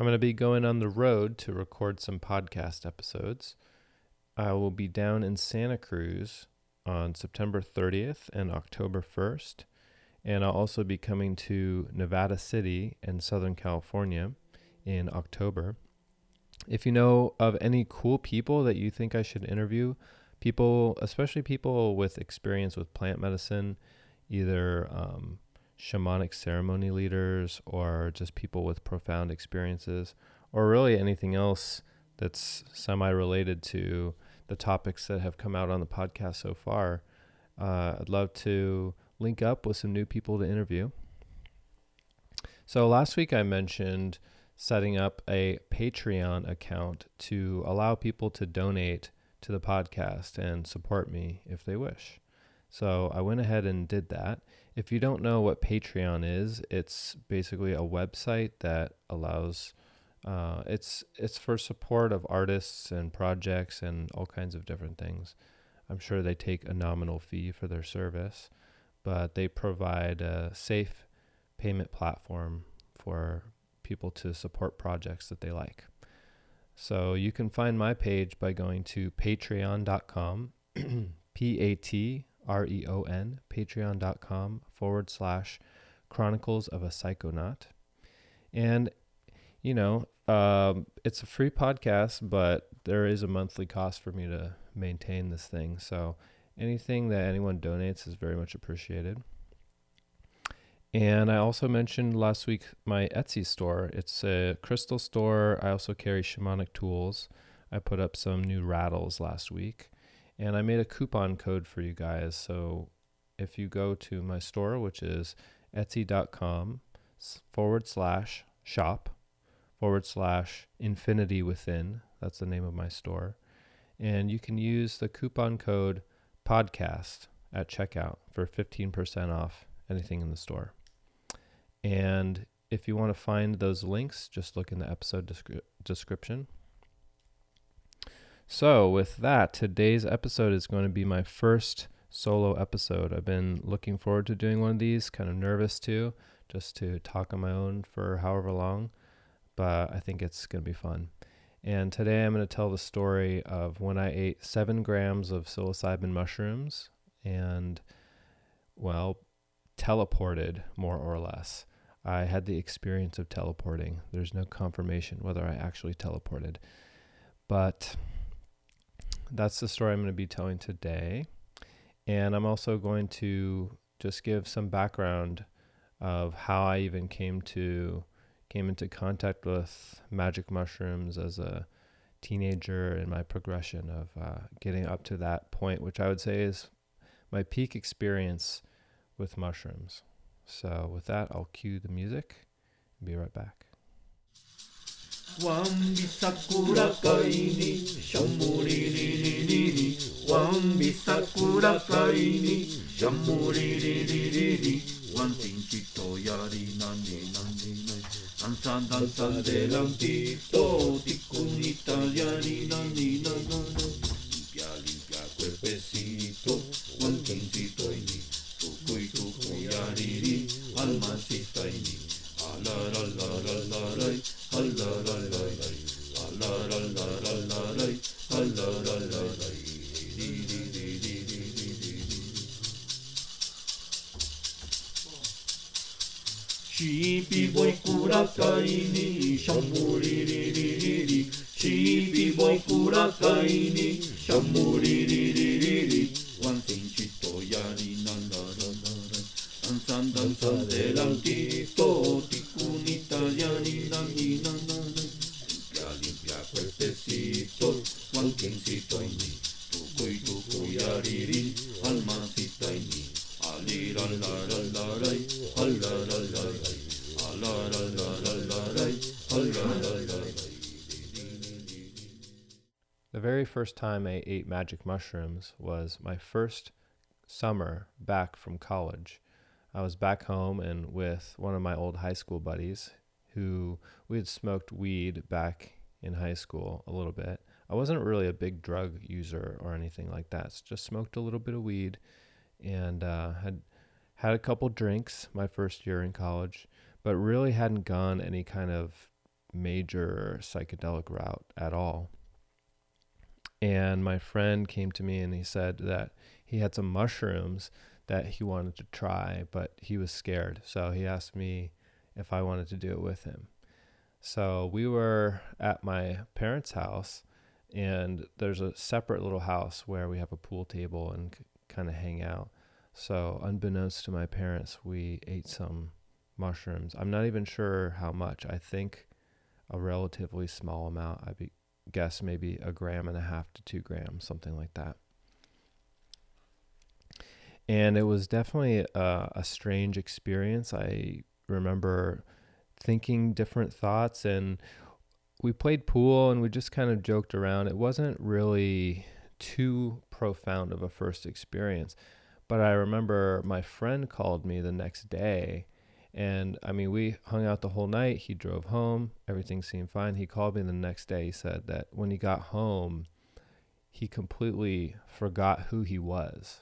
I'm going to be going on the road to record some podcast episodes. I will be down in Santa Cruz on September 30th and October 1st. And I'll also be coming to Nevada City and Southern California in October. If you know of any cool people that you think I should interview, people, especially people with experience with plant medicine, either um, shamanic ceremony leaders or just people with profound experiences, or really anything else that's semi related to the topics that have come out on the podcast so far, uh, I'd love to link up with some new people to interview. So last week I mentioned setting up a Patreon account to allow people to donate to the podcast and support me if they wish. So I went ahead and did that. If you don't know what Patreon is, it's basically a website that allows uh, it's it's for support of artists and projects and all kinds of different things. I'm sure they take a nominal fee for their service, but they provide a safe payment platform for people to support projects that they like. So you can find my page by going to patreon.com, P A T R E O N, patreon.com forward slash chronicles of a psychonaut. And, you know, um, it's a free podcast, but there is a monthly cost for me to maintain this thing. So anything that anyone donates is very much appreciated. And I also mentioned last week my Etsy store. It's a crystal store. I also carry shamanic tools. I put up some new rattles last week. And I made a coupon code for you guys. So if you go to my store, which is etsy.com forward slash shop forward slash infinity within, that's the name of my store. And you can use the coupon code podcast at checkout for 15% off anything in the store. And if you want to find those links, just look in the episode descri- description. So, with that, today's episode is going to be my first solo episode. I've been looking forward to doing one of these, kind of nervous too, just to talk on my own for however long, but I think it's going to be fun. And today I'm going to tell the story of when I ate seven grams of psilocybin mushrooms and, well, teleported more or less. I had the experience of teleporting. There's no confirmation whether I actually teleported. But that's the story I'm going to be telling today. And I'm also going to just give some background of how I even came to came into contact with magic mushrooms as a teenager and my progression of uh, getting up to that point, which I would say is my peak experience with mushrooms. So with that, I'll cue the music and be right back. Wambi sakura kaini shamuri ri ri ri ri Wambi sakura kaini shamuri ri ri ri ri Wan tinchito yari nani nani nani Danza danza delantito Ticunita yari nani nani nani Limpia limpia cuerpecito time I ate magic mushrooms was my first summer back from college. I was back home and with one of my old high school buddies who we had smoked weed back in high school a little bit. I wasn't really a big drug user or anything like that. So just smoked a little bit of weed and uh, had had a couple drinks my first year in college but really hadn't gone any kind of major psychedelic route at all. And my friend came to me and he said that he had some mushrooms that he wanted to try, but he was scared. So he asked me if I wanted to do it with him. So we were at my parents' house, and there's a separate little house where we have a pool table and kind of hang out. So, unbeknownst to my parents, we ate some mushrooms. I'm not even sure how much. I think a relatively small amount. I be, guess maybe a gram and a half to two grams, something like that. And it was definitely a, a strange experience. I remember thinking different thoughts and we played pool and we just kind of joked around. It wasn't really too profound of a first experience. But I remember my friend called me the next day and I mean, we hung out the whole night. He drove home. Everything seemed fine. He called me the next day. He said that when he got home, he completely forgot who he was.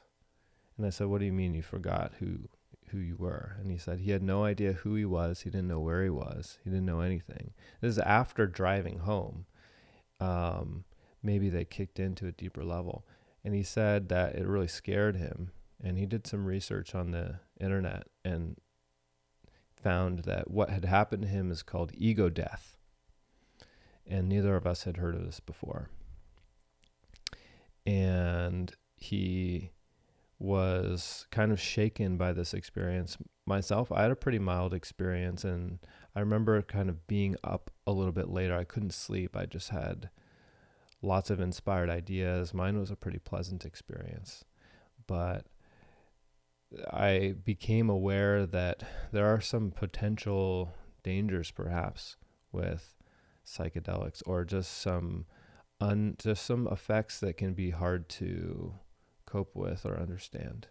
And I said, What do you mean you forgot who who you were. And he said he had no idea who he was. He didn't know where he was. He didn't know anything. This is after driving home. Um, maybe they kicked into a deeper level. And he said that it really scared him. And he did some research on the internet and found that what had happened to him is called ego death. And neither of us had heard of this before. And he was kind of shaken by this experience myself. I had a pretty mild experience, and I remember kind of being up a little bit later. I couldn't sleep. I just had lots of inspired ideas. Mine was a pretty pleasant experience, but I became aware that there are some potential dangers, perhaps, with psychedelics, or just some un, just some effects that can be hard to cope with or understand.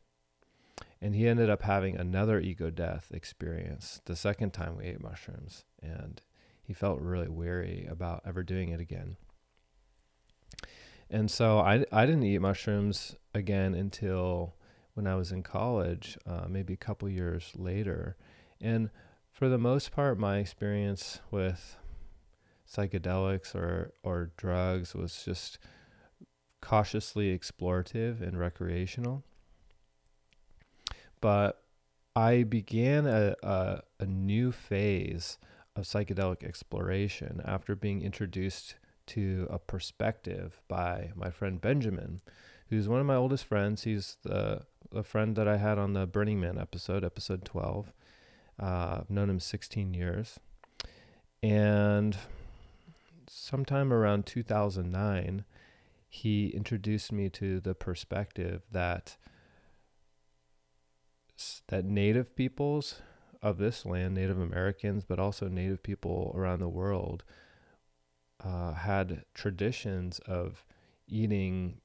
And he ended up having another ego death experience the second time we ate mushrooms. And he felt really weary about ever doing it again. And so I, I didn't eat mushrooms again until when I was in college, uh, maybe a couple years later. And for the most part, my experience with psychedelics or, or drugs was just cautiously explorative and recreational. But I began a, a, a, new phase of psychedelic exploration after being introduced to a perspective by my friend Benjamin, who's one of my oldest friends. He's the, the friend that I had on the Burning Man episode, episode 12. Uh, I've known him 16 years. And sometime around 2009, he introduced me to the perspective that that native peoples of this land, Native Americans, but also native people around the world, uh, had traditions of eating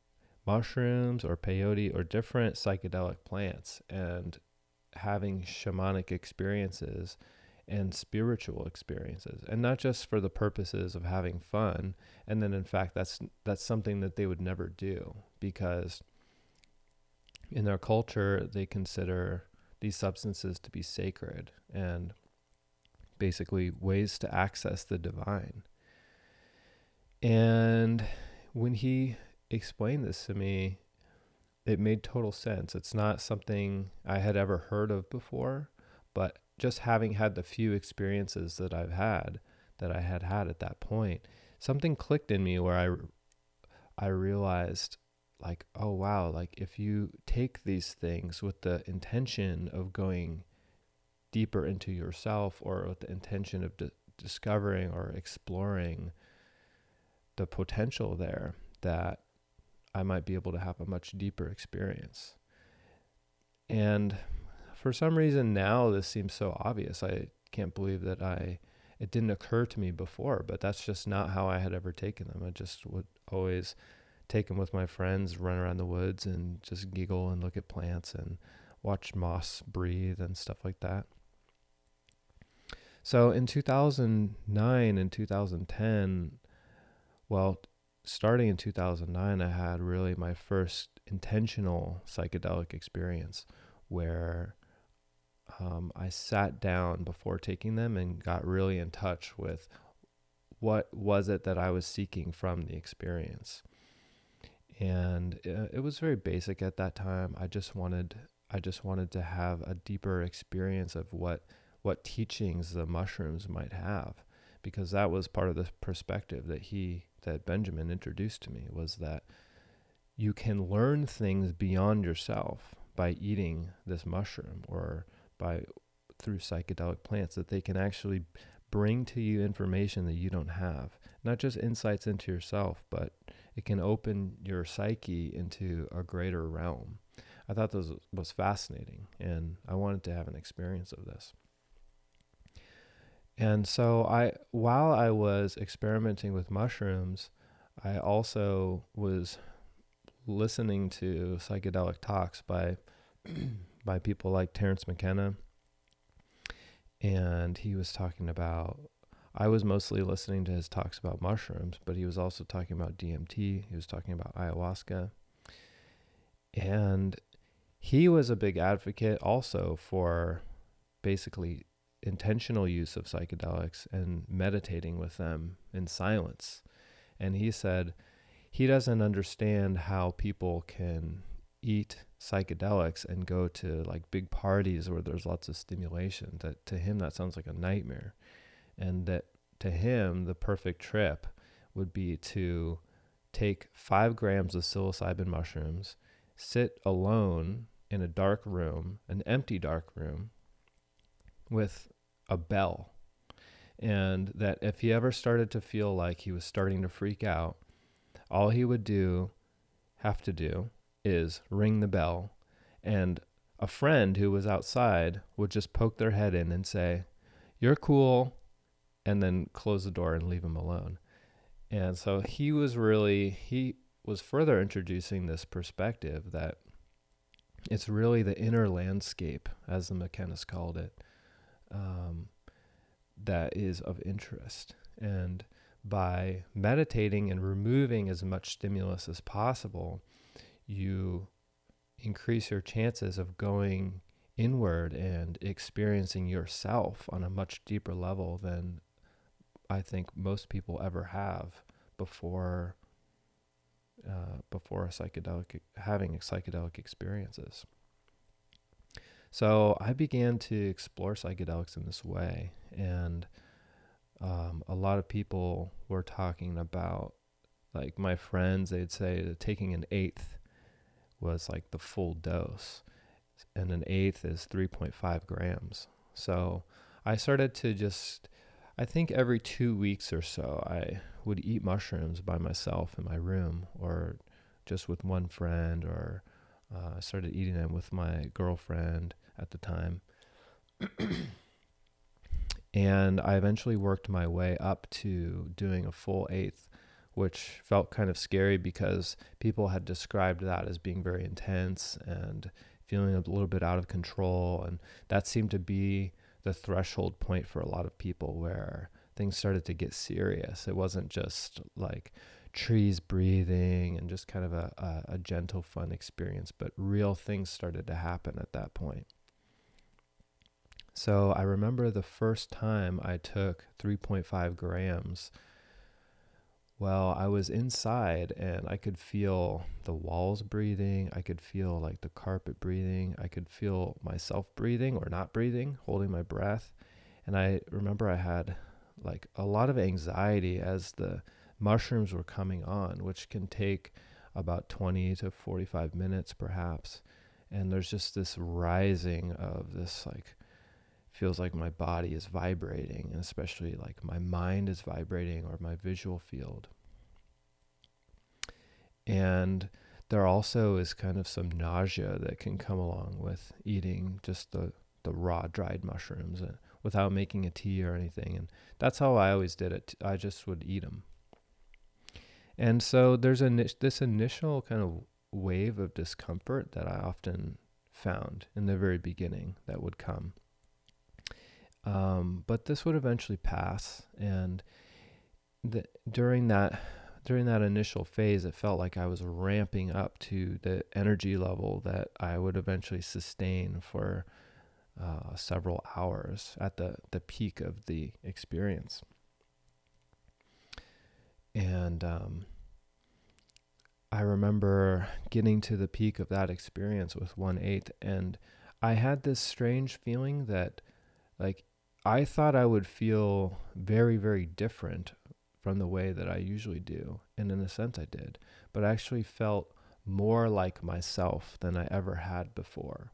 mushrooms or peyote or different psychedelic plants and having shamanic experiences and spiritual experiences. And not just for the purposes of having fun. And then in fact that's that's something that they would never do because in their culture they consider these substances to be sacred and basically ways to access the divine. And when he explained this to me it made total sense. It's not something i had ever heard of before but just having had the few experiences that I've had that I had had at that point, something clicked in me where I I realized like oh wow like if you take these things with the intention of going deeper into yourself or with the intention of di- discovering or exploring the potential there that I might be able to have a much deeper experience. And for some reason now this seems so obvious. I can't believe that I it didn't occur to me before, but that's just not how I had ever taken them. I just would always take them with my friends, run around the woods and just giggle and look at plants and watch moss breathe and stuff like that. So in 2009 and 2010, well, starting in 2009, I had really my first intentional psychedelic experience where um, I sat down before taking them and got really in touch with what was it that I was seeking from the experience. And uh, it was very basic at that time. I just wanted I just wanted to have a deeper experience of what what teachings the mushrooms might have because that was part of the perspective that he that Benjamin introduced to me was that you can learn things beyond yourself by eating this mushroom or by through psychedelic plants that they can actually bring to you information that you don't have. Not just insights into yourself but it can open your psyche into a greater realm. I thought this was fascinating and i wanted to have an experience of this and so I while I was experimenting with mushrooms, I also was listening to psychedelic talks by by people like Terence McKenna. And he was talking about I was mostly listening to his talks about mushrooms, but he was also talking about DMT, he was talking about ayahuasca. And he was a big advocate also for basically intentional use of psychedelics and meditating with them in silence. And he said he doesn't understand how people can eat psychedelics and go to like big parties where there's lots of stimulation. That to him that sounds like a nightmare. And that to him the perfect trip would be to take five grams of psilocybin mushrooms, sit alone in a dark room, an empty dark room, with a bell. And that if he ever started to feel like he was starting to freak out, all he would do, have to do, is ring the bell. And a friend who was outside would just poke their head in and say, You're cool. And then close the door and leave him alone. And so he was really, he was further introducing this perspective that it's really the inner landscape, as the McKenna's called it, um, that is of interest. And by meditating and removing as much stimulus as possible, you increase your chances of going inward and experiencing yourself on a much deeper level than I think most people ever have before uh, before a psychedelic having psychedelic experiences. So I began to explore psychedelics in this way, and um, a lot of people were talking about, like my friends, they'd say that taking an eighth was like the full dose, and an eighth is 3.5 grams. So I started to just, I think every two weeks or so, I would eat mushrooms by myself in my room or just with one friend, or uh, I started eating them with my girlfriend at the time. and I eventually worked my way up to doing a full eighth, which felt kind of scary because people had described that as being very intense and feeling a little bit out of control. And that seemed to be the threshold point for a lot of people where things started to get serious. It wasn't just like trees breathing and just kind of a, a, a gentle, fun experience, but real things started to happen at that point. So I remember the first time I took 3.5 grams. Well, I was inside and I could feel the walls breathing. I could feel like the carpet breathing. I could feel myself breathing or not breathing, holding my breath. And I remember I had like a lot of anxiety as the mushrooms were coming on, which can take about 20 to 45 minutes perhaps. And there's just this rising of this like feels like my body is vibrating, and especially like my mind is vibrating or my visual field. And there also is kind of some nausea that can come along with eating just the, the raw dried mushrooms uh, without making a tea or anything. And that's how I always did it. I just would eat them. And so there's a this initial kind of wave of discomfort that I often found in the very beginning that would come. Um, but this would eventually pass, and the, during that during that initial phase, it felt like I was ramping up to the energy level that I would eventually sustain for uh, several hours at the the peak of the experience. And um, I remember getting to the peak of that experience with one eighth, and I had this strange feeling that, like, I thought I would feel very, very different from the way that I usually do. And in a sense, I did. But I actually felt more like myself than I ever had before.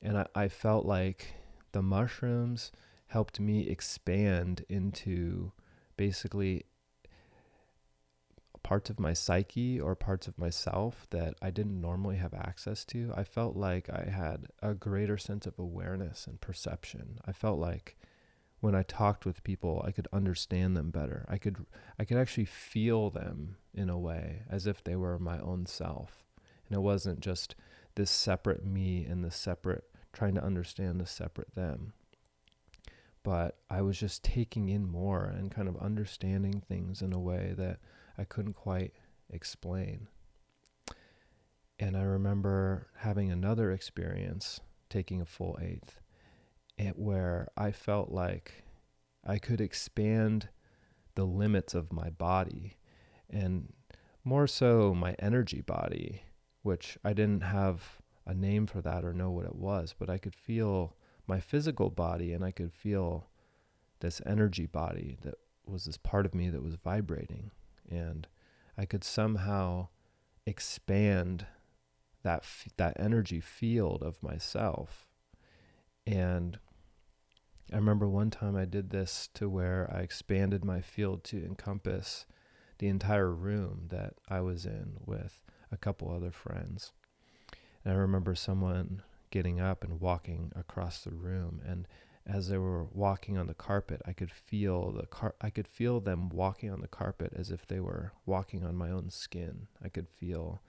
And I, I felt like the mushrooms helped me expand into basically parts of my psyche or parts of myself that I didn't normally have access to. I felt like I had a greater sense of awareness and perception. I felt like when I talked with people, I could understand them better. I could I could actually feel them in a way as if they were my own self. And it wasn't just this separate me and the separate trying to understand the separate them. But I was just taking in more and kind of understanding things in a way that I couldn't quite explain. And I remember having another experience taking a full eighth where I felt like I could expand the limits of my body and more so my energy body, which I didn't have a name for that or know what it was, but I could feel my physical body and I could feel this energy body that was this part of me that was vibrating and I could somehow expand that that energy field of myself and I remember one time I did this to where I expanded my field to encompass the entire room that I was in with a couple other friends. And I remember someone getting up and walking across the room and as they were walking on the carpet, I could feel the car I could feel them walking on the carpet as if they were walking on my own skin. I could feel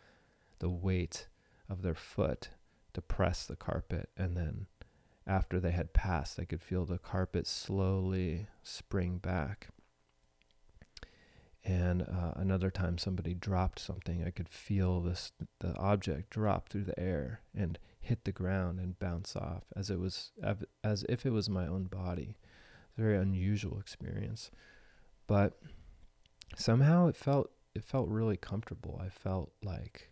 the weight of their foot to press the carpet and then after they had passed, I could feel the carpet slowly spring back. And uh, another time, somebody dropped something. I could feel this the object drop through the air and hit the ground and bounce off, as it was as if it was my own body. It's a very unusual experience, but somehow it felt it felt really comfortable. I felt like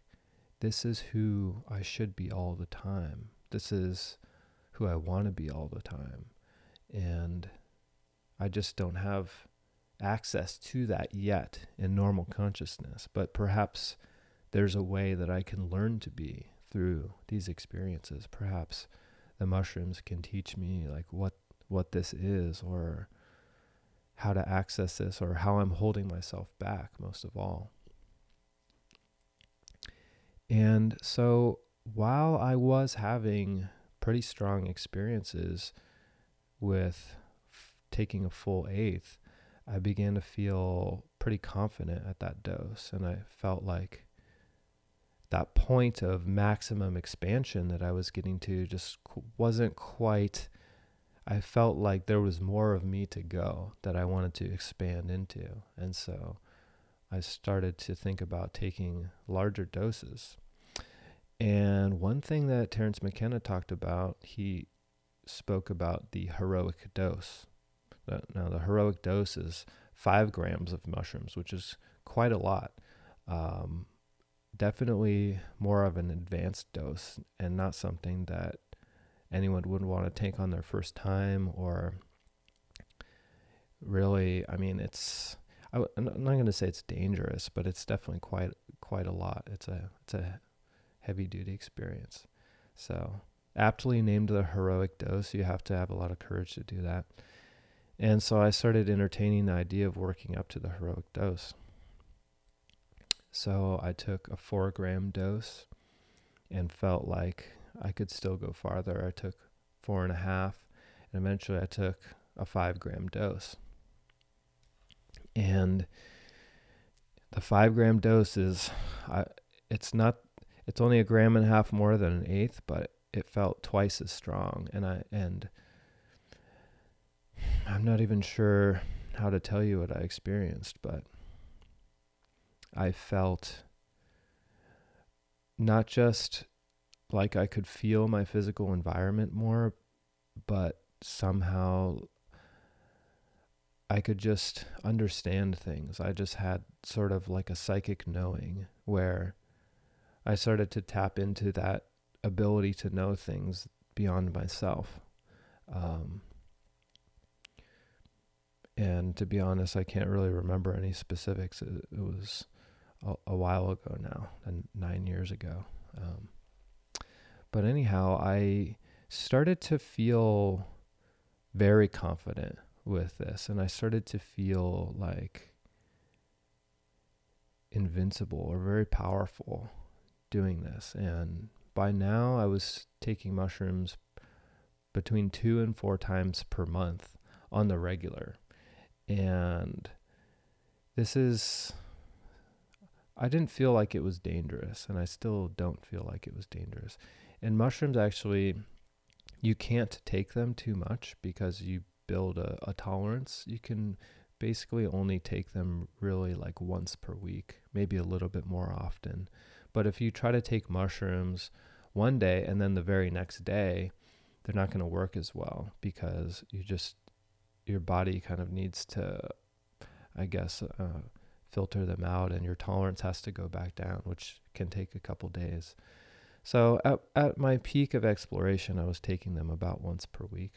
this is who I should be all the time. This is who I want to be all the time. And I just don't have access to that yet in normal consciousness. But perhaps there's a way that I can learn to be through these experiences. Perhaps the mushrooms can teach me like what what this is or how to access this or how I'm holding myself back most of all. And so while I was having pretty strong experiences with f- taking a full eighth, I began to feel pretty confident at that dose. And I felt like that point of maximum expansion that I was getting to just wasn't quite. I felt like there was more of me to go that I wanted to expand into. And so I started to think about taking larger doses. And one thing that Terence McKenna talked about, he spoke about the heroic dose. Now, the heroic dose is five grams of mushrooms, which is quite a lot. Um, definitely more of an advanced dose and not something that anyone would want to take on their first time or really i mean it's I, am not going to say it's dangerous but it's definitely quite quite a lot it's a it's a heavy duty experience. So, aptly named the heroic dose, you have to have a lot of courage to do that. And so I started entertaining the idea of working up to the heroic dose. So I took a four gram dose and felt like I could still go farther. I took four and a half, and eventually I took a five gram dose. And the five gram dose is, I, it's not it's only a gram and a half more than an eighth, but it felt twice as strong. And I and I'm not even sure how to tell you what I experienced, but I felt not just like I could feel my physical environment more, but somehow I could just understand things. I just had sort of like a psychic knowing where I started to tap into that ability to know things beyond myself. Um, and to be honest, I can't really remember any specifics. It, it was a, while ago now, nine years ago. Um, but anyhow, I started to feel very confident with this, and I started to feel like invincible or very powerful doing this. And by now, I was taking mushrooms between two and four times per month on the regular. And this is, I didn't feel like it was dangerous, and I still don't feel like it was dangerous. And mushrooms actually, you can't take them too much because you build a, a tolerance. You can basically only take them really like once per week, maybe a little bit more often. But if you try to take mushrooms one day and then the very next day, they're not going to work as well because you just your body kind of needs to, I guess, uh, filter them out, and your tolerance has to go back down, which can take a couple days. So at at my peak of exploration, I was taking them about once per week.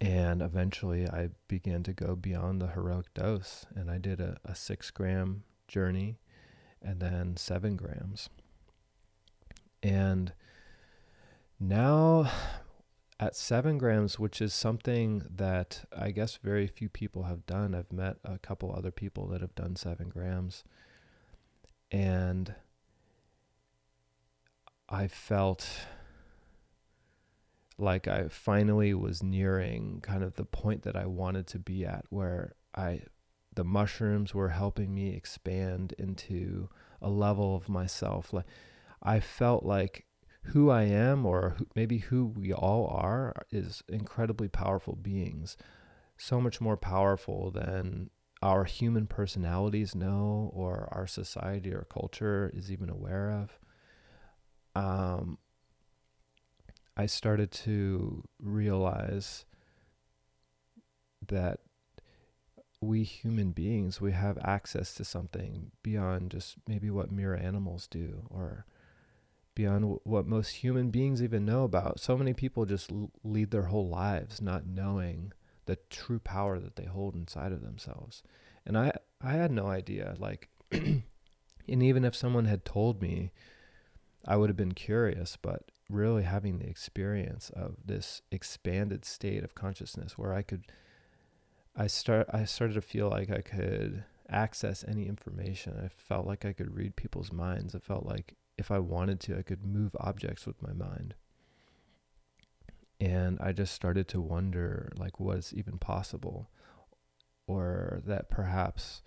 And eventually I began to go beyond the heroic dose and I did a, a six gram journey and then seven grams. And now at seven grams, which is something that I guess very few people have done, I've met a couple other people that have done seven grams. And I felt like I finally was nearing kind of the point that I wanted to be at, where I the mushrooms were helping me expand into a level of myself. Like I felt like who I am, or maybe who we all are, is incredibly powerful beings. So much more powerful than our human personalities know, or our society or culture is even aware of. Um, I started to realize that we human beings we have access to something beyond just maybe what mere animals do or beyond what most human beings even know about so many people just l- lead their whole lives not knowing the true power that they hold inside of themselves and i i had no idea like and even if someone had told me i would have been curious but really having the experience of this expanded state of consciousness where i could I start I started to feel like I could access any information. I felt like I could read people's minds. I felt like if I wanted to, I could move objects with my mind. And I just started to wonder like what's even possible or that perhaps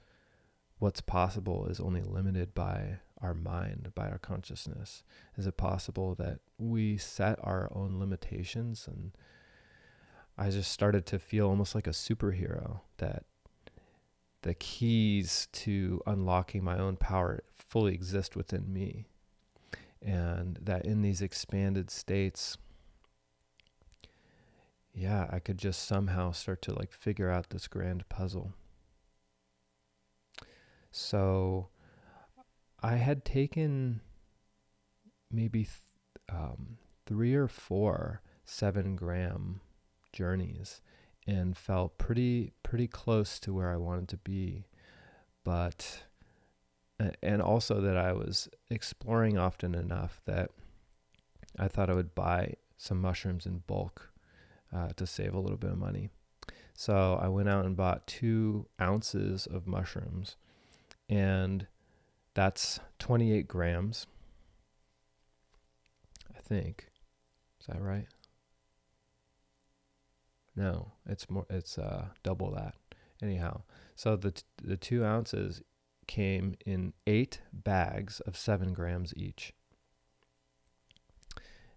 what's possible is only limited by our mind, by our consciousness. Is it possible that we set our own limitations and I just started to feel almost like a superhero that the keys to unlocking my own power fully exist within me. And that in these expanded states, yeah, I could just somehow start to like figure out this grand puzzle. So I had taken maybe th- um, three or four seven gram journeys and felt pretty pretty close to where I wanted to be but and also that I was exploring often enough that I thought I would buy some mushrooms in bulk uh, to save a little bit of money. So I went out and bought two ounces of mushrooms, and that's 28 grams. I think. Is that right? No, it's more. It's uh, double that. Anyhow, so the t- the two ounces came in eight bags of seven grams each.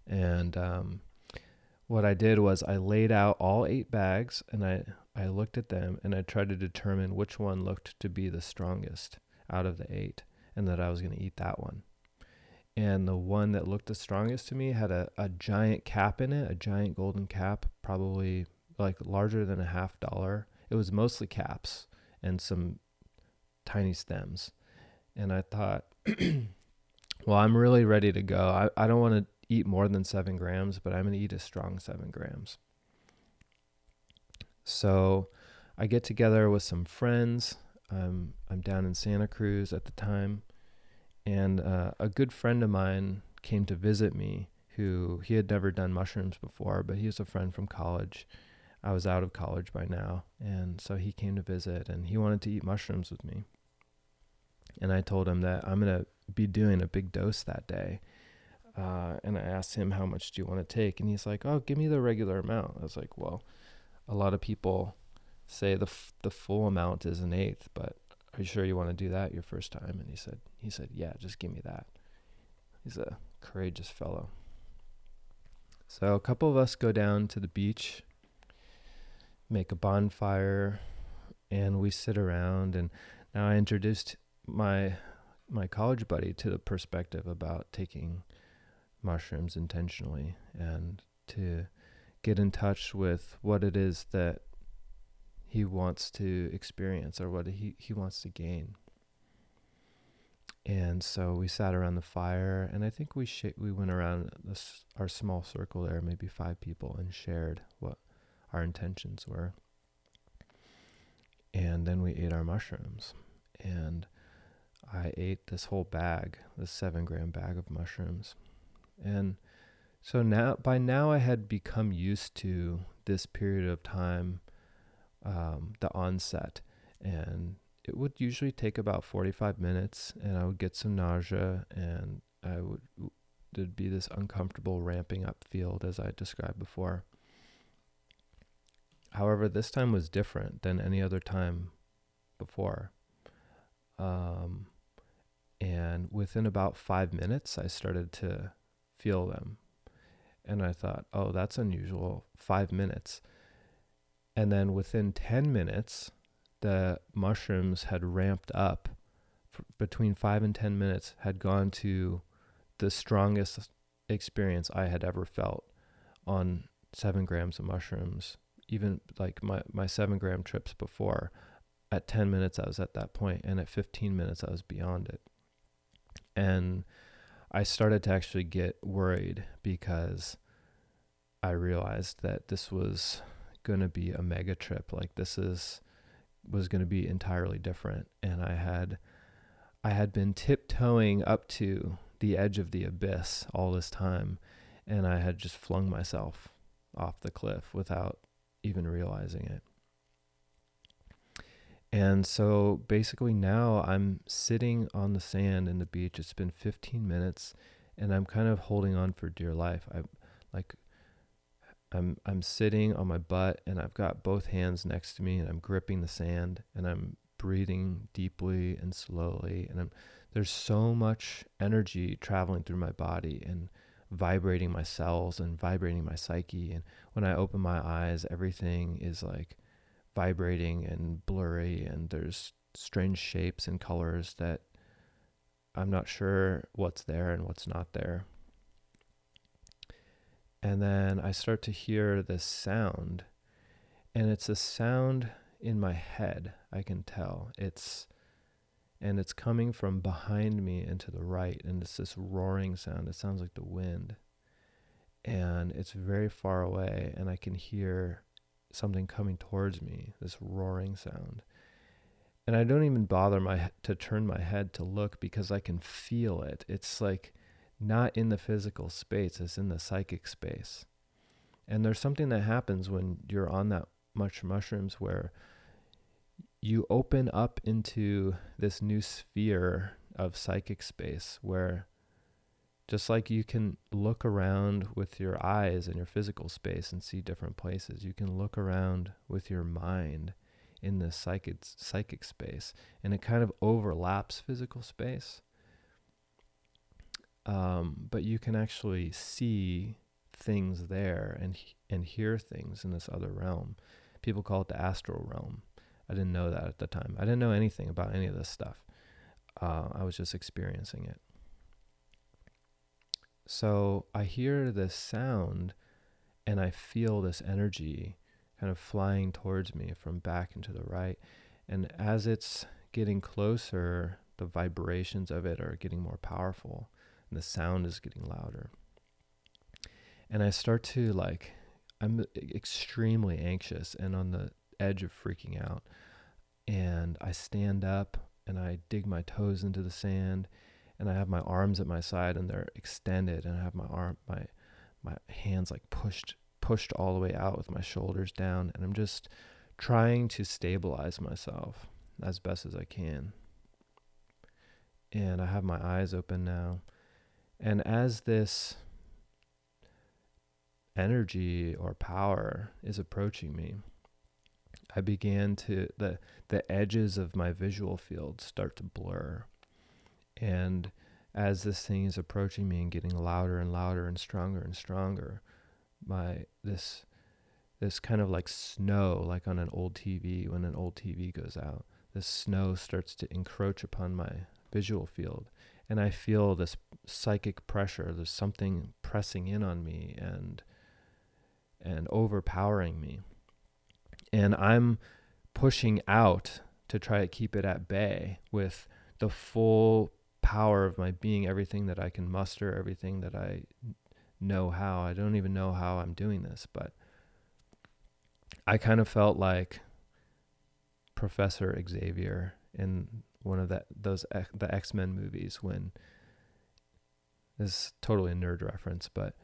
And um, what I did was I laid out all eight bags and I, I looked at them and I tried to determine which one looked to be the strongest out of the eight and that I was going to eat that one. And the one that looked the strongest to me had a, a giant cap in it, a giant golden cap, probably like larger than a half dollar. It was mostly caps and some tiny stems. And I thought, well, I'm really ready to go. I, I don't want to eat more than seven grams, but I'm going to eat a strong seven grams. So I get together with some friends. I'm, I'm down in Santa Cruz at the time. And uh, a good friend of mine came to visit me who he had never done mushrooms before, but he was a friend from college. I was out of college by now. And so he came to visit and he wanted to eat mushrooms with me. And I told him that I'm going to be doing a big dose that day. Uh, and I asked him, How much do you want to take? And he's like, Oh, give me the regular amount. I was like, Well, a lot of people say the, f- the full amount is an eighth, but are you sure you want to do that your first time? And he said, He said, Yeah, just give me that. He's a courageous fellow. So a couple of us go down to the beach, make a bonfire, and we sit around. And now I introduced my my college buddy to the perspective about taking mushrooms intentionally and to get in touch with what it is that he wants to experience or what he, he wants to gain. And so we sat around the fire, and I think we sh- we went around this, our small circle there, maybe five people, and shared what our intentions were. And then we ate our mushrooms, and I ate this whole bag, this seven gram bag of mushrooms. And so now, by now, I had become used to this period of time, um, the onset. And it would usually take about 45 minutes, and I would get some nausea, and I would, there'd be this uncomfortable ramping up field as I described before. However, this time was different than any other time before. Um, and within about five minutes, I started to feel them. And I thought, oh, that's unusual. Five minutes. And then within 10 minutes, the mushrooms had ramped up between five and 10 minutes, had gone to the strongest experience I had ever felt on seven grams of mushrooms. Even like my, my seven gram trips before, at 10 minutes, I was at that point, and at 15 minutes, I was beyond it and I started to actually get worried because I realized that this was going to be a mega trip. Like this is was going to be entirely different, and I had I had been tiptoeing up to the edge of the abyss all this time, and I had just flung myself off the cliff without even realizing it. And so basically now I'm sitting on the sand in the beach. It's been 15 minutes and I'm kind of holding on for dear life. I like I'm I'm sitting on my butt and I've got both hands next to me and I'm gripping the sand and I'm breathing deeply and slowly and I'm there's so much energy traveling through my body and vibrating my cells and vibrating my psyche and when I open my eyes everything is like vibrating and blurry, and there's strange shapes and colors that I'm not sure what's there and what's not there. And then I start to hear this sound, and it's a sound in my head. I can tell it's, and it's coming from behind me and to the right, and it's this roaring sound. It sounds like the wind, and it's very far away, and I can hear something coming towards me, this roaring sound. And I don't even bother my to turn my head to look because I can feel it. It's like not in the physical space, it's in the psychic space. And there's something that happens when you're on that much mushrooms where you open up into this new sphere of psychic space where just like you can look around with your eyes in your physical space and see different places, you can look around with your mind in this psychic psychic space, and it kind of overlaps physical space. Um, but you can actually see things there and and hear things in this other realm. People call it the astral realm. I didn't know that at the time. I didn't know anything about any of this stuff. Uh, I was just experiencing it. So I hear this sound and I feel this energy kind of flying towards me from back and to the right. And as it's getting closer, the vibrations of it are getting more powerful and the sound is getting louder. And I start to like, I'm extremely anxious and on the edge of freaking out. And I stand up and I dig my toes into the sand and I have my arms at my side and they're extended and I have my arm my my hands like pushed pushed all the way out with my shoulders down and I'm just trying to stabilize myself as best as I can. And I have my eyes open now. And as this energy or power is approaching me, I began to the the edges of my visual field start to blur. And as this thing is approaching me and getting louder and louder and stronger and stronger, my this this kind of like snow, like on an old TV when an old TV goes out, this snow starts to encroach upon my visual field. And I feel this psychic pressure. There's something pressing in on me and and overpowering me. And I'm pushing out to try to keep it at bay with the full power of my being, everything that I can muster, everything that I know how. I don't even know how I'm doing this, but I kind of felt like Professor Xavier in one of that those the X Men movies when this is totally a nerd reference, but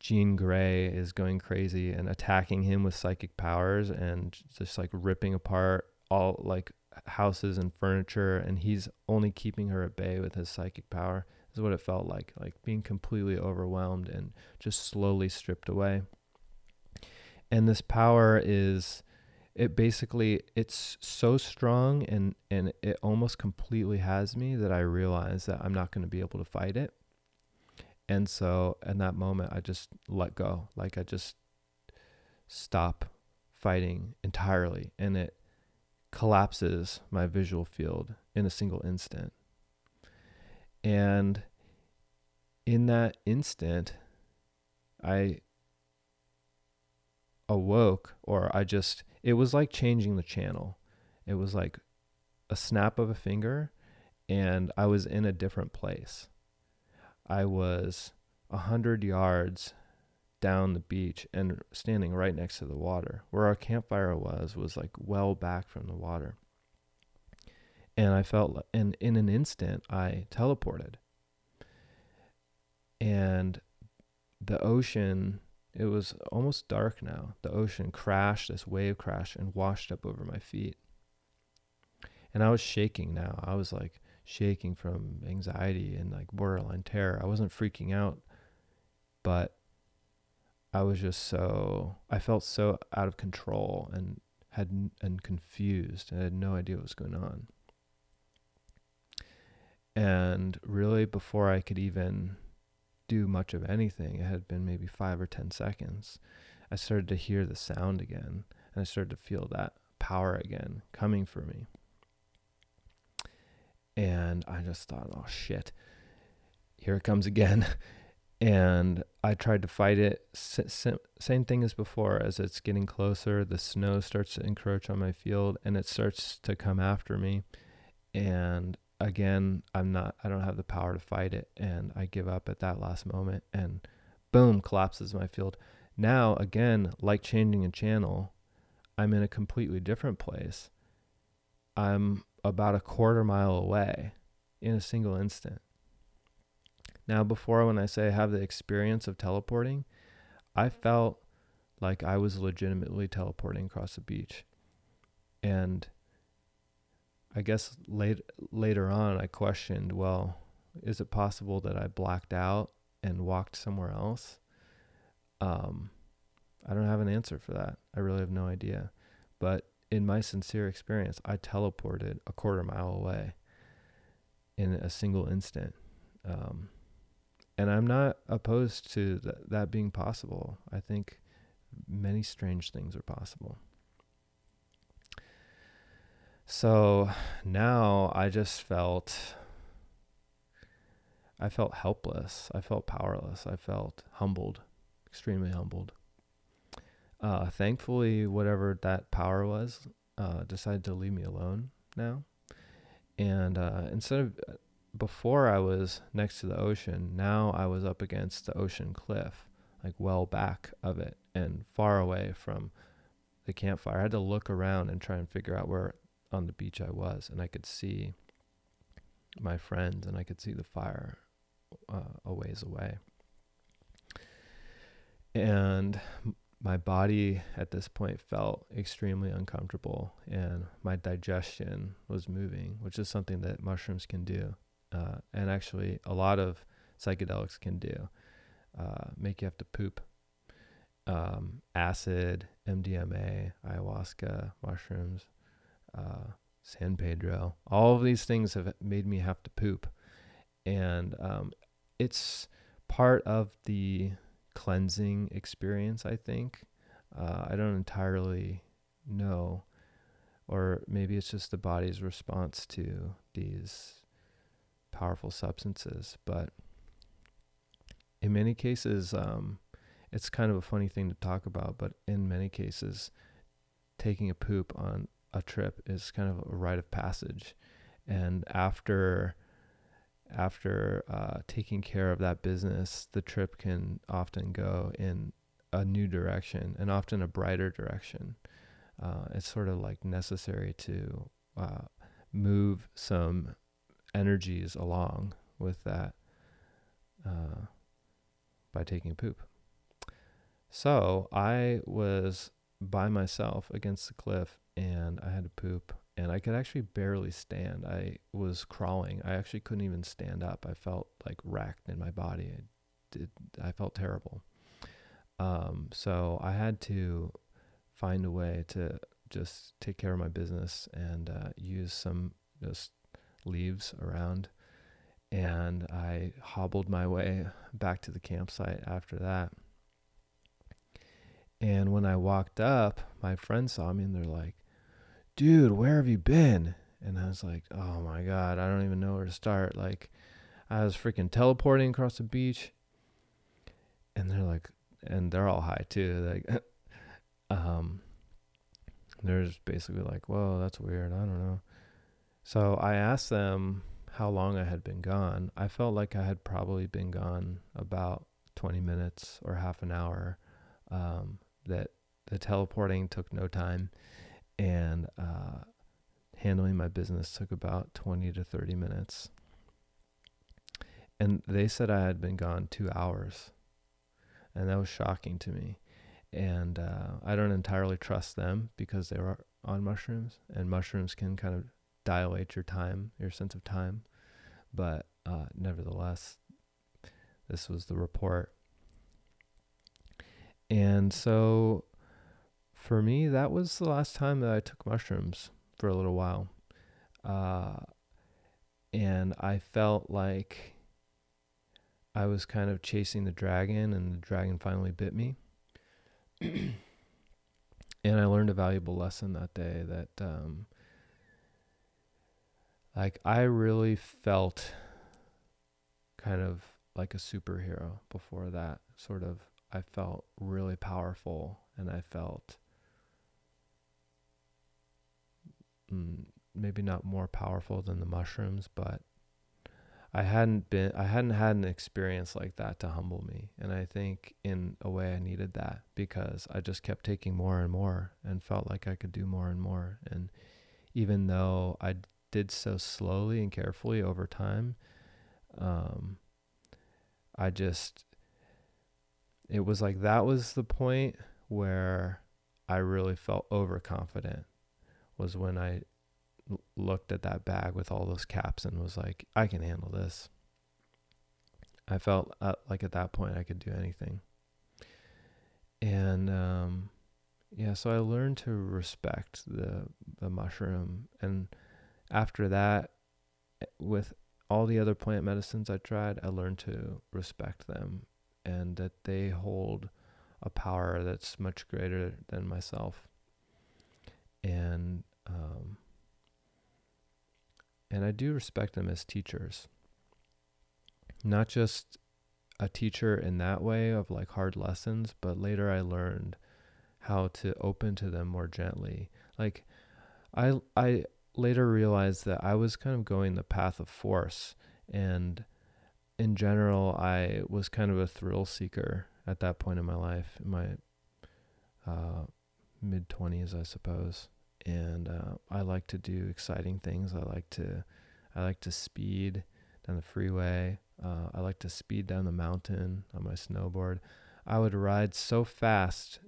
Jean Grey is going crazy and attacking him with psychic powers and just like ripping apart all like houses and furniture and he's only keeping her at bay with his psychic power is what it felt like like being completely overwhelmed and just slowly stripped away. And this power is it basically it's so strong and and it almost completely has me that I realize that I'm not going to be able to fight it and so in that moment, I just let go. Like I just stop fighting entirely. And it collapses my visual field in a single instant. And in that instant, I awoke, or I just, it was like changing the channel. It was like a snap of a finger, and I was in a different place. I was a hundred yards down the beach and standing right next to the water. Where our campfire was was like well back from the water. And I felt and in an instant I teleported. And the ocean it was almost dark now. The ocean crashed, this wave crashed and washed up over my feet. And I was shaking now. I was like shaking from anxiety and like borderline terror. I wasn't freaking out, but I was just so I felt so out of control and had and confused. I had no idea what was going on. And really before I could even do much of anything, it had been maybe 5 or 10 seconds. I started to hear the sound again and I started to feel that power again coming for me. And I just thought, oh shit, here it comes again. and I tried to fight it. S- same thing as before. As it's getting closer, the snow starts to encroach on my field and it starts to come after me. And again, I'm not, I don't have the power to fight it. And I give up at that last moment and boom, collapses my field. Now, again, like changing a channel, I'm in a completely different place. I'm about a quarter mile away in a single instant. Now, before when I say I have the experience of teleporting, I felt like I was legitimately teleporting across the beach. And I guess late, later on, I questioned well, is it possible that I blacked out and walked somewhere else? Um, I don't have an answer for that. I really have no idea. But in my sincere experience, I teleported a quarter mile away in a single instant. Um, and I'm not opposed to th- that being possible. I think many strange things are possible. So now I just felt I felt helpless. I felt powerless. I felt humbled, extremely humbled. Uh, thankfully, whatever that power was, uh, decided to leave me alone now. And uh, instead of uh, before I was next to the ocean, now I was up against the ocean cliff, like well back of it and far away from the campfire. I had to look around and try and figure out where on the beach I was, and I could see my friends and I could see the fire uh, a ways away. And my body at this point felt extremely uncomfortable, and my digestion was moving, which is something that mushrooms can do, uh, and actually a lot of psychedelics can do. Uh, make you have to poop. Um, acid, MDMA, ayahuasca, mushrooms, uh, San Pedro. All of these things have made me have to poop. And um, it's part of the cleansing experience, I think. Uh, I don't entirely know. Or maybe it's just the body's response to these powerful substances. But in many cases, um, it's kind of a funny thing to talk about, but in many cases, taking a poop on a trip is kind of a rite of passage. And after after uh, taking care of that business, the trip can often go in a new direction and often a brighter direction. Uh, it's sort of like necessary to uh, move some energies along with that uh, by taking a poop. So I was by myself against the cliff and I had to poop and I could actually barely stand. I was crawling. I actually couldn't even stand up. I felt like racked in my body. I did I felt terrible. Um, so I had to find a way to just take care of my business and uh, use some just leaves around. And I hobbled my way back to the campsite after that. And when I walked up, my friends saw me and they're like, dude, where have you been? And I was like, oh my God, I don't even know where to start. Like, I was freaking teleporting across the beach. And they're like, and they're all high too. Like, um, they're just basically like, whoa, that's weird. I don't know. So I asked them how long I had been gone. I felt like I had probably been gone about 20 minutes or half an hour. Um, that the teleporting took no time and uh, handling my business took about 20 to 30 minutes. And they said I had been gone two hours. And that was shocking to me. And uh, I don't entirely trust them because they were on mushrooms, and mushrooms can kind of dilate your time, your sense of time. But uh, nevertheless, this was the report. And so for me, that was the last time that I took mushrooms for a little while. Uh, and I felt like I was kind of chasing the dragon, and the dragon finally bit me. and I learned a valuable lesson that day that, um, like, I really felt kind of like a superhero before that. Sort of, I felt really powerful, and I felt maybe not more powerful than the mushrooms, but I hadn't been I hadn't had an experience like that to humble me. And I think in a way I needed that because I just kept taking more and more and felt like I could do more and more. And even though I did so slowly and carefully over time, um, I just it was like that was the point where I really felt overconfident was when I l- looked at that bag with all those caps and was like, I can handle this. I felt uh, like at that point I could do anything. And um, yeah, so I learned to respect the the mushroom, and after that, eh, with all the other plant medicines I tried, I learned to respect them and that they hold a power that's much greater than myself. And um, and I do respect them as teachers. Not just a teacher in that way of like hard lessons, but later I learned how to open to them more gently. Like I I later realized that I was kind of going the path of force and in general I was kind of a thrill seeker at that point in my life, in my uh, mid 20s I suppose. And uh, I like to do exciting things. I like to I like to speed down the freeway. Uh, I like to speed down the mountain on my snowboard. I would ride so fast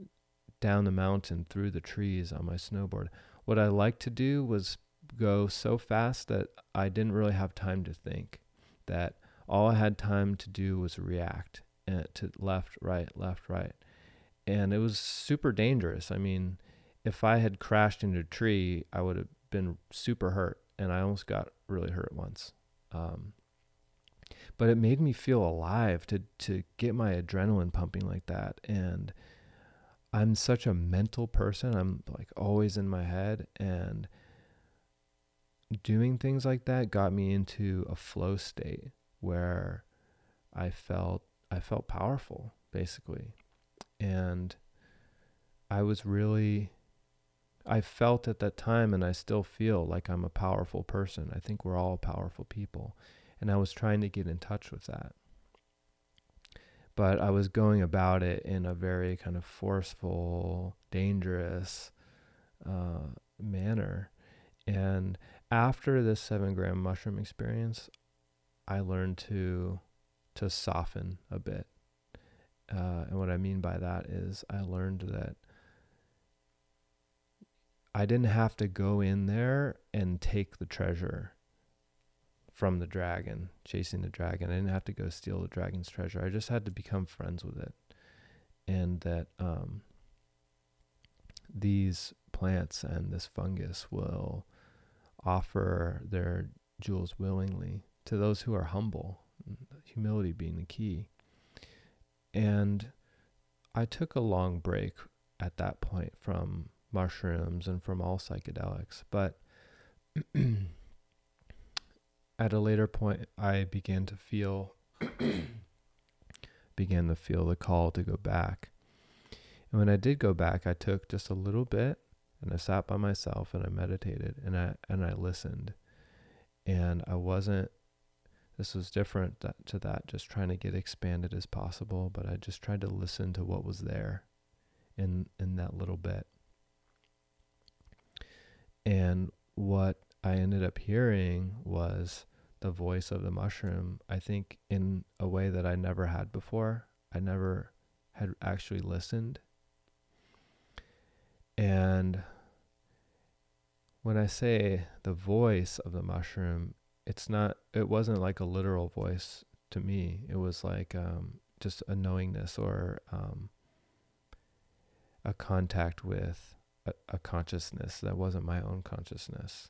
down the mountain through the trees on my snowboard. What I liked to do was go so fast that I didn't really have time to think. That all I had time to do was react uh, to left, right, left, right. And it was super dangerous. I mean, if I had crashed into a tree, I would have been super hurt. And I almost got really hurt once. Um, but it made me feel alive to to get my adrenaline pumping like that and I'm such a mental person. I'm like always in my head and doing things like that got me into a flow state where I felt I felt powerful basically. And I was really I felt at that time and I still feel like I'm a powerful person. I think we're all powerful people. And I was trying to get in touch with that. But I was going about it in a very kind of forceful, dangerous uh, manner. And after this seven gram mushroom experience, I learned to to soften a bit. Uh, and what I mean by that is I learned that I didn't have to go in there and take the treasure from the dragon, chasing the dragon. I didn't have to go steal the dragon's treasure. I just had to become friends with it. And that um, these plants and this fungus will offer their jewels willingly to those who are humble, humility being the key. And I took a long break at that point from mushrooms and from all psychedelics, but at a later point I began to feel began to feel the call to go back. And when I did go back, I took just a little bit and I sat by myself and I meditated and I and I listened. And I wasn't this was different that, to that just trying to get expanded as possible, but I just tried to listen to what was there in in that little bit. And what I ended up hearing was the voice of the mushroom, I think in a way that I never had before. I never had actually listened. And when I say the voice of the mushroom, it's not, it wasn't like a literal voice to me. It was like um, just a knowingness or um, a contact with a, a consciousness that wasn't my own consciousness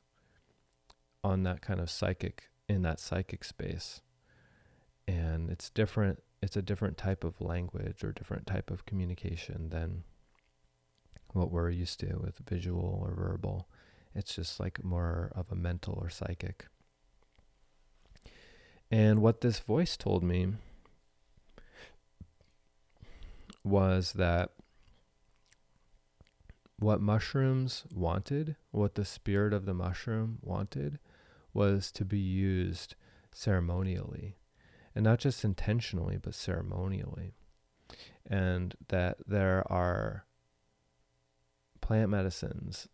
on that kind of psychic, in that psychic space. And it's different, it's a different type of language or different type of communication than what we're used to with visual or verbal. It's just like more of a mental or psychic. And what this voice told me was that what mushrooms wanted, what the spirit of the mushroom wanted, was to be used ceremonially. And not just intentionally, but ceremonially. And that there are plant medicines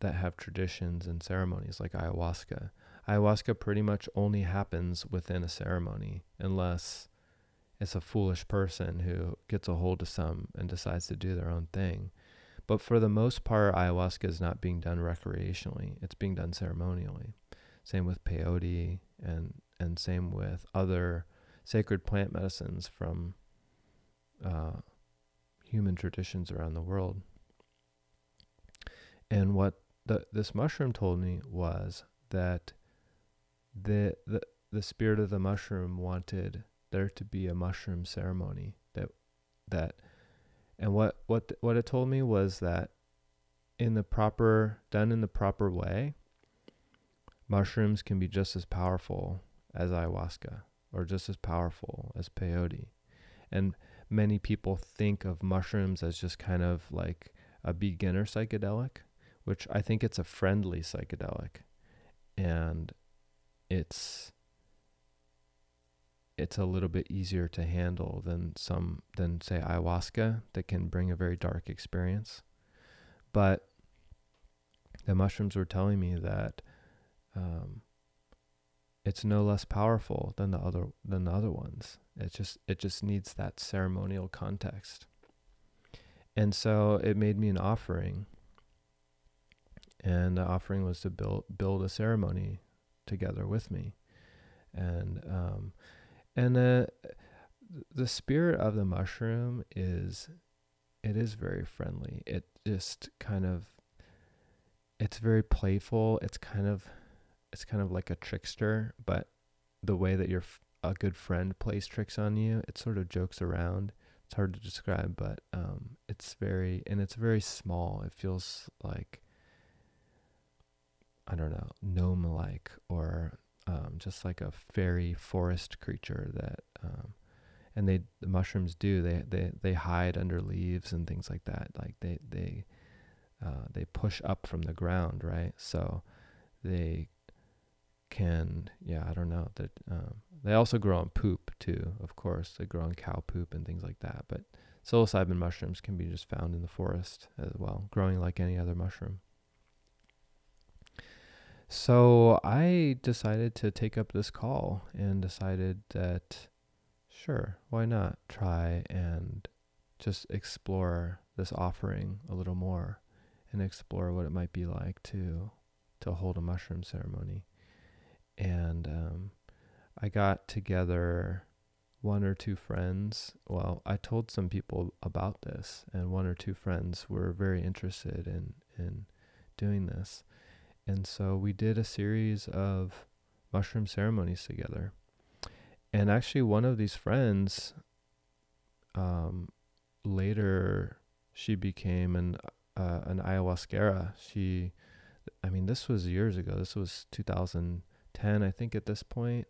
that have traditions and ceremonies like ayahuasca. Ayahuasca pretty much only happens within a ceremony unless it's a foolish person who gets a hold of some and decides to do their own thing. But for the most part, ayahuasca is not being done recreationally, it's being done ceremonially. Same with peyote and, and same with other sacred plant medicines from uh, human traditions around the world. And what the, this mushroom told me was that the, the the spirit of the mushroom wanted there to be a mushroom ceremony that that and what what what it told me was that in the proper done in the proper way mushrooms can be just as powerful as ayahuasca or just as powerful as peyote. And many people think of mushrooms as just kind of like a beginner psychedelic, which I think it's a friendly psychedelic, and it's it's a little bit easier to handle than some than say ayahuasca that can bring a very dark experience. But the mushrooms were telling me that um, it's no less powerful than the other than the other ones. It just it just needs that ceremonial context. And so it made me an offering. And the offering was to build build a ceremony together with me. And um, and the the spirit of the mushroom is it is very friendly. It just kind of it's very playful. It's kind of it's kind of like a trickster, but the way that your a good friend plays tricks on you, it sort of jokes around. It's hard to describe, but um, it's very and it's very small. It feels like I don't know, gnome like or um, just like a fairy forest creature that um, and they the mushrooms do they, they they hide under leaves and things like that like they they uh, they push up from the ground right? So they can yeah i don't know that um, they also grow on poop too of course they grow on cow poop and things like that but psilocybin mushrooms can be just found in the forest as well growing like any other mushroom so I decided to take up this call and decided that, sure, why not try and just explore this offering a little more and explore what it might be like to to hold a mushroom ceremony. And um, I got together one or two friends. Well, I told some people about this, and one or two friends were very interested in in doing this. And so we did a series of mushroom ceremonies together. And actually, one of these friends, um, later, she became an uh, an ayahuasquera. She, I mean, this was years ago. This was 2010, I think, at this point.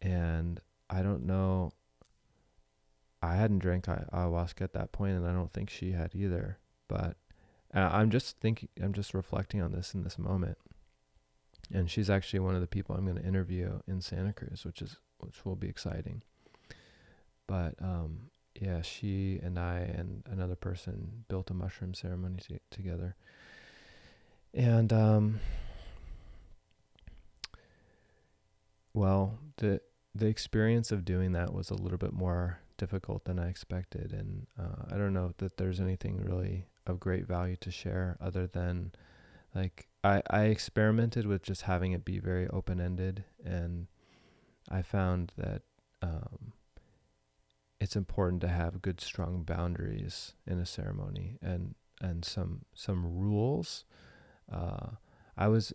And I don't know. I hadn't drank ayahuasca at that point, and I don't think she had either. But uh, I'm just thinking, I'm just reflecting on this in this moment. And she's actually one of the people I'm going to interview in Santa Cruz, which is which will be exciting. But um, yeah, she and I and another person built a mushroom ceremony t- together. And um, well, the the experience of doing that was a little bit more difficult than I expected, and uh, I don't know that there's anything really of great value to share other than like I, I experimented with just having it be very open ended and I found that um, it's important to have good strong boundaries in a ceremony and and some some rules. Uh, I was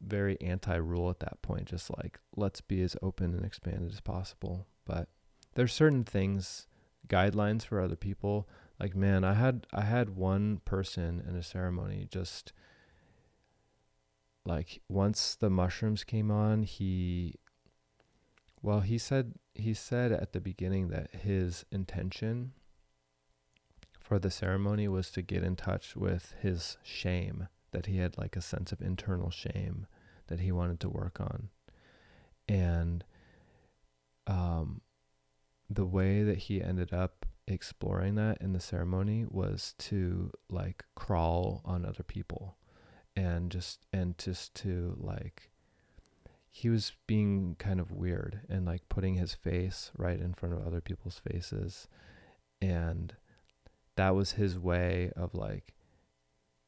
very anti rule at that point, just like let's be as open and expanded as possible. But there's certain things, guidelines for other people like man i had i had one person in a ceremony just like once the mushrooms came on he well he said he said at the beginning that his intention for the ceremony was to get in touch with his shame that he had like a sense of internal shame that he wanted to work on. And um the way that he ended up exploring that in the ceremony was to like crawl on other people and just and just to like he was being kind of weird and like putting his face right in front of other people's faces. And that was his way of like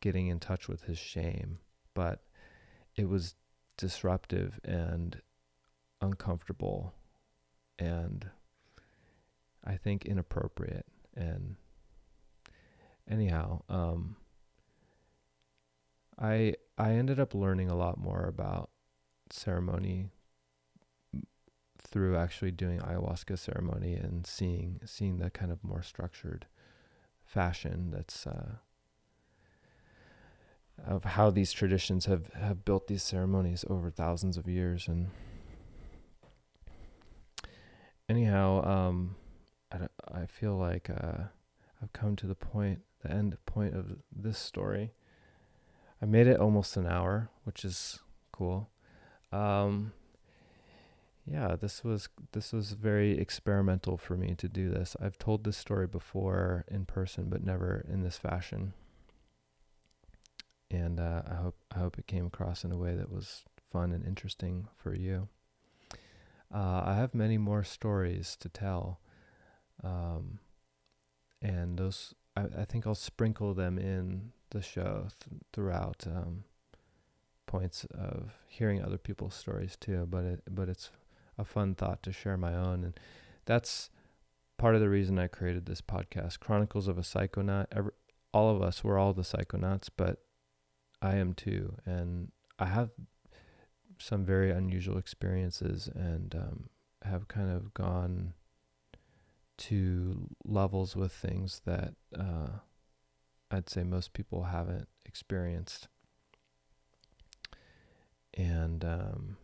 getting in touch with his shame. But it was disruptive and uncomfortable and I think inappropriate. And anyhow, um, I I ended up learning a lot more about ceremony through actually doing ayahuasca ceremony and seeing seeing the kind of more structured fashion that's uh, of how these traditions have have built these ceremonies over thousands of years. And anyhow um I, feel like uh, I've come to the point the end point of this story. I made it almost an hour, which is cool. Um, yeah, this was this was very experimental for me to do this. I've told this story before in person, but never in this fashion. And uh, I hope I hope it came across in a way that was fun and interesting for you. Uh, I have many more stories to tell, um, and those I, I, think I'll sprinkle them in the show th- throughout um, points of hearing other people's stories too. But it but it's a fun thought to share my own, and that's part of the reason I created this podcast, Chronicles of a Psychonaut. Every, all of us, we're all the psychonauts, but I am too, and I have some very unusual experiences and um, have kind of gone to levels with things that uh, I'd say most people haven't experienced. And um,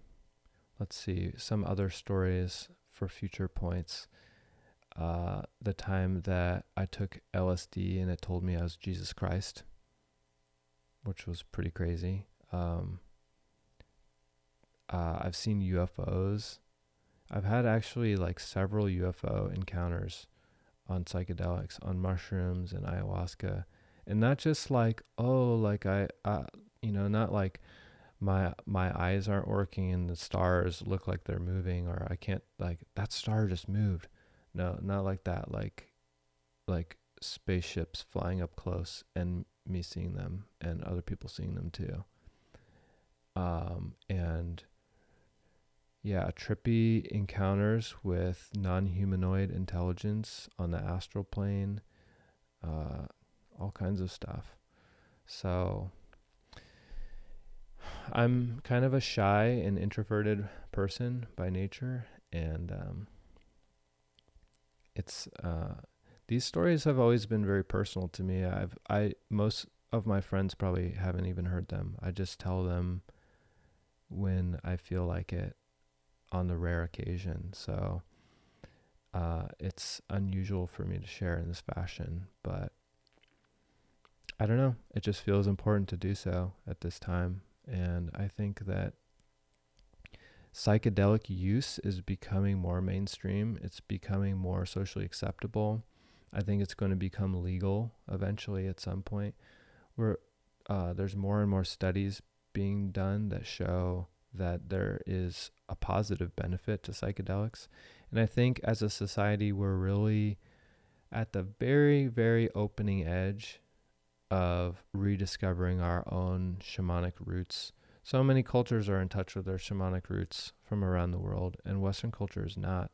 let's see, some other stories for future points. Uh, the time that I took LSD and it told me I was Jesus Christ, which was pretty crazy. Um, uh, I've seen UFOs. I've had actually like several UFO encounters on psychedelics, on mushrooms and ayahuasca, and not just like oh, like I, uh, you know, not like my my eyes aren't working and the stars look like they're moving or I can't like that star just moved. No, not like that. Like like spaceships flying up close and me seeing them and other people seeing them too. Um, and yeah, trippy encounters with non humanoid intelligence on the astral plane, uh, all kinds of stuff. So, I'm kind of a shy and introverted person by nature, and um, it's uh, these stories have always been very personal to me. I've I most of my friends probably haven't even heard them. I just tell them when I feel like it on the rare occasion. So uh, it's unusual for me to share in this fashion, but I don't know. It just feels important to do so at this time. And I think that psychedelic use is becoming more mainstream, it's becoming more socially acceptable. I think it's going to become legal eventually at some point. Where uh, there's more and more studies being done that show that there is a positive benefit to psychedelics. And I think as a society, we're really at the very, very opening edge of rediscovering our own shamanic roots. So many cultures are in touch with their shamanic roots from around the world, and Western culture is not.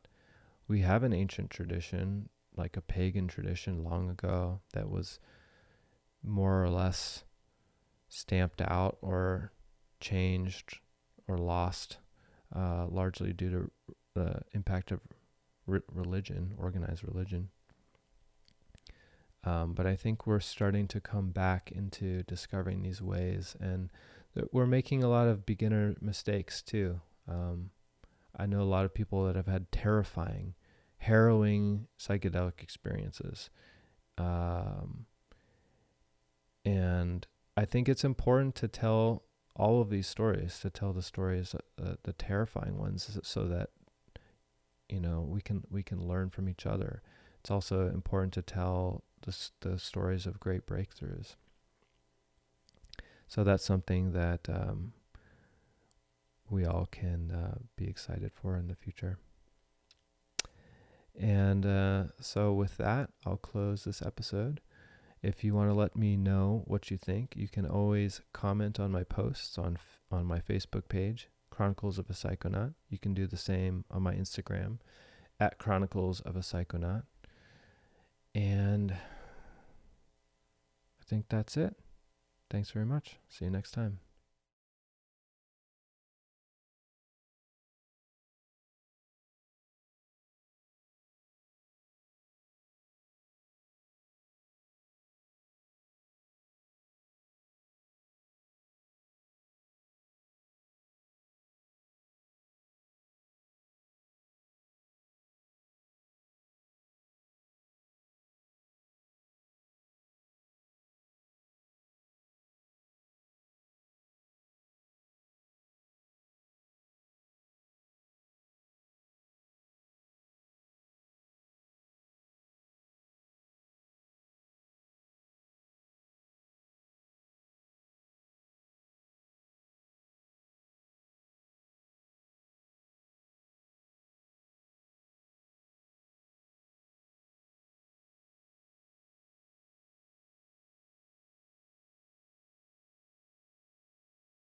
We have an ancient tradition, like a pagan tradition long ago, that was more or less stamped out or changed or lost, uh, largely due to the impact of re- religion, organized religion. Um, but I think we're starting to come back into discovering these ways, and we're making a lot of beginner mistakes too. Um, I know a lot of people that have had terrifying, harrowing psychedelic experiences. Um, and I think it's important to tell all of these stories to tell the stories uh, the terrifying ones so that you know we can we can learn from each other. It's also important to tell the, the stories of great breakthroughs. So that's something that um, we all can uh, be excited for in the future. And uh, so with that i'll close this episode if you want to let me know what you think, you can always comment on my posts on on my Facebook page, Chronicles of a Psychonaut. You can do the same on my Instagram at Chronicles of a Psychonaut. And I think that's it. Thanks very much. See you next time.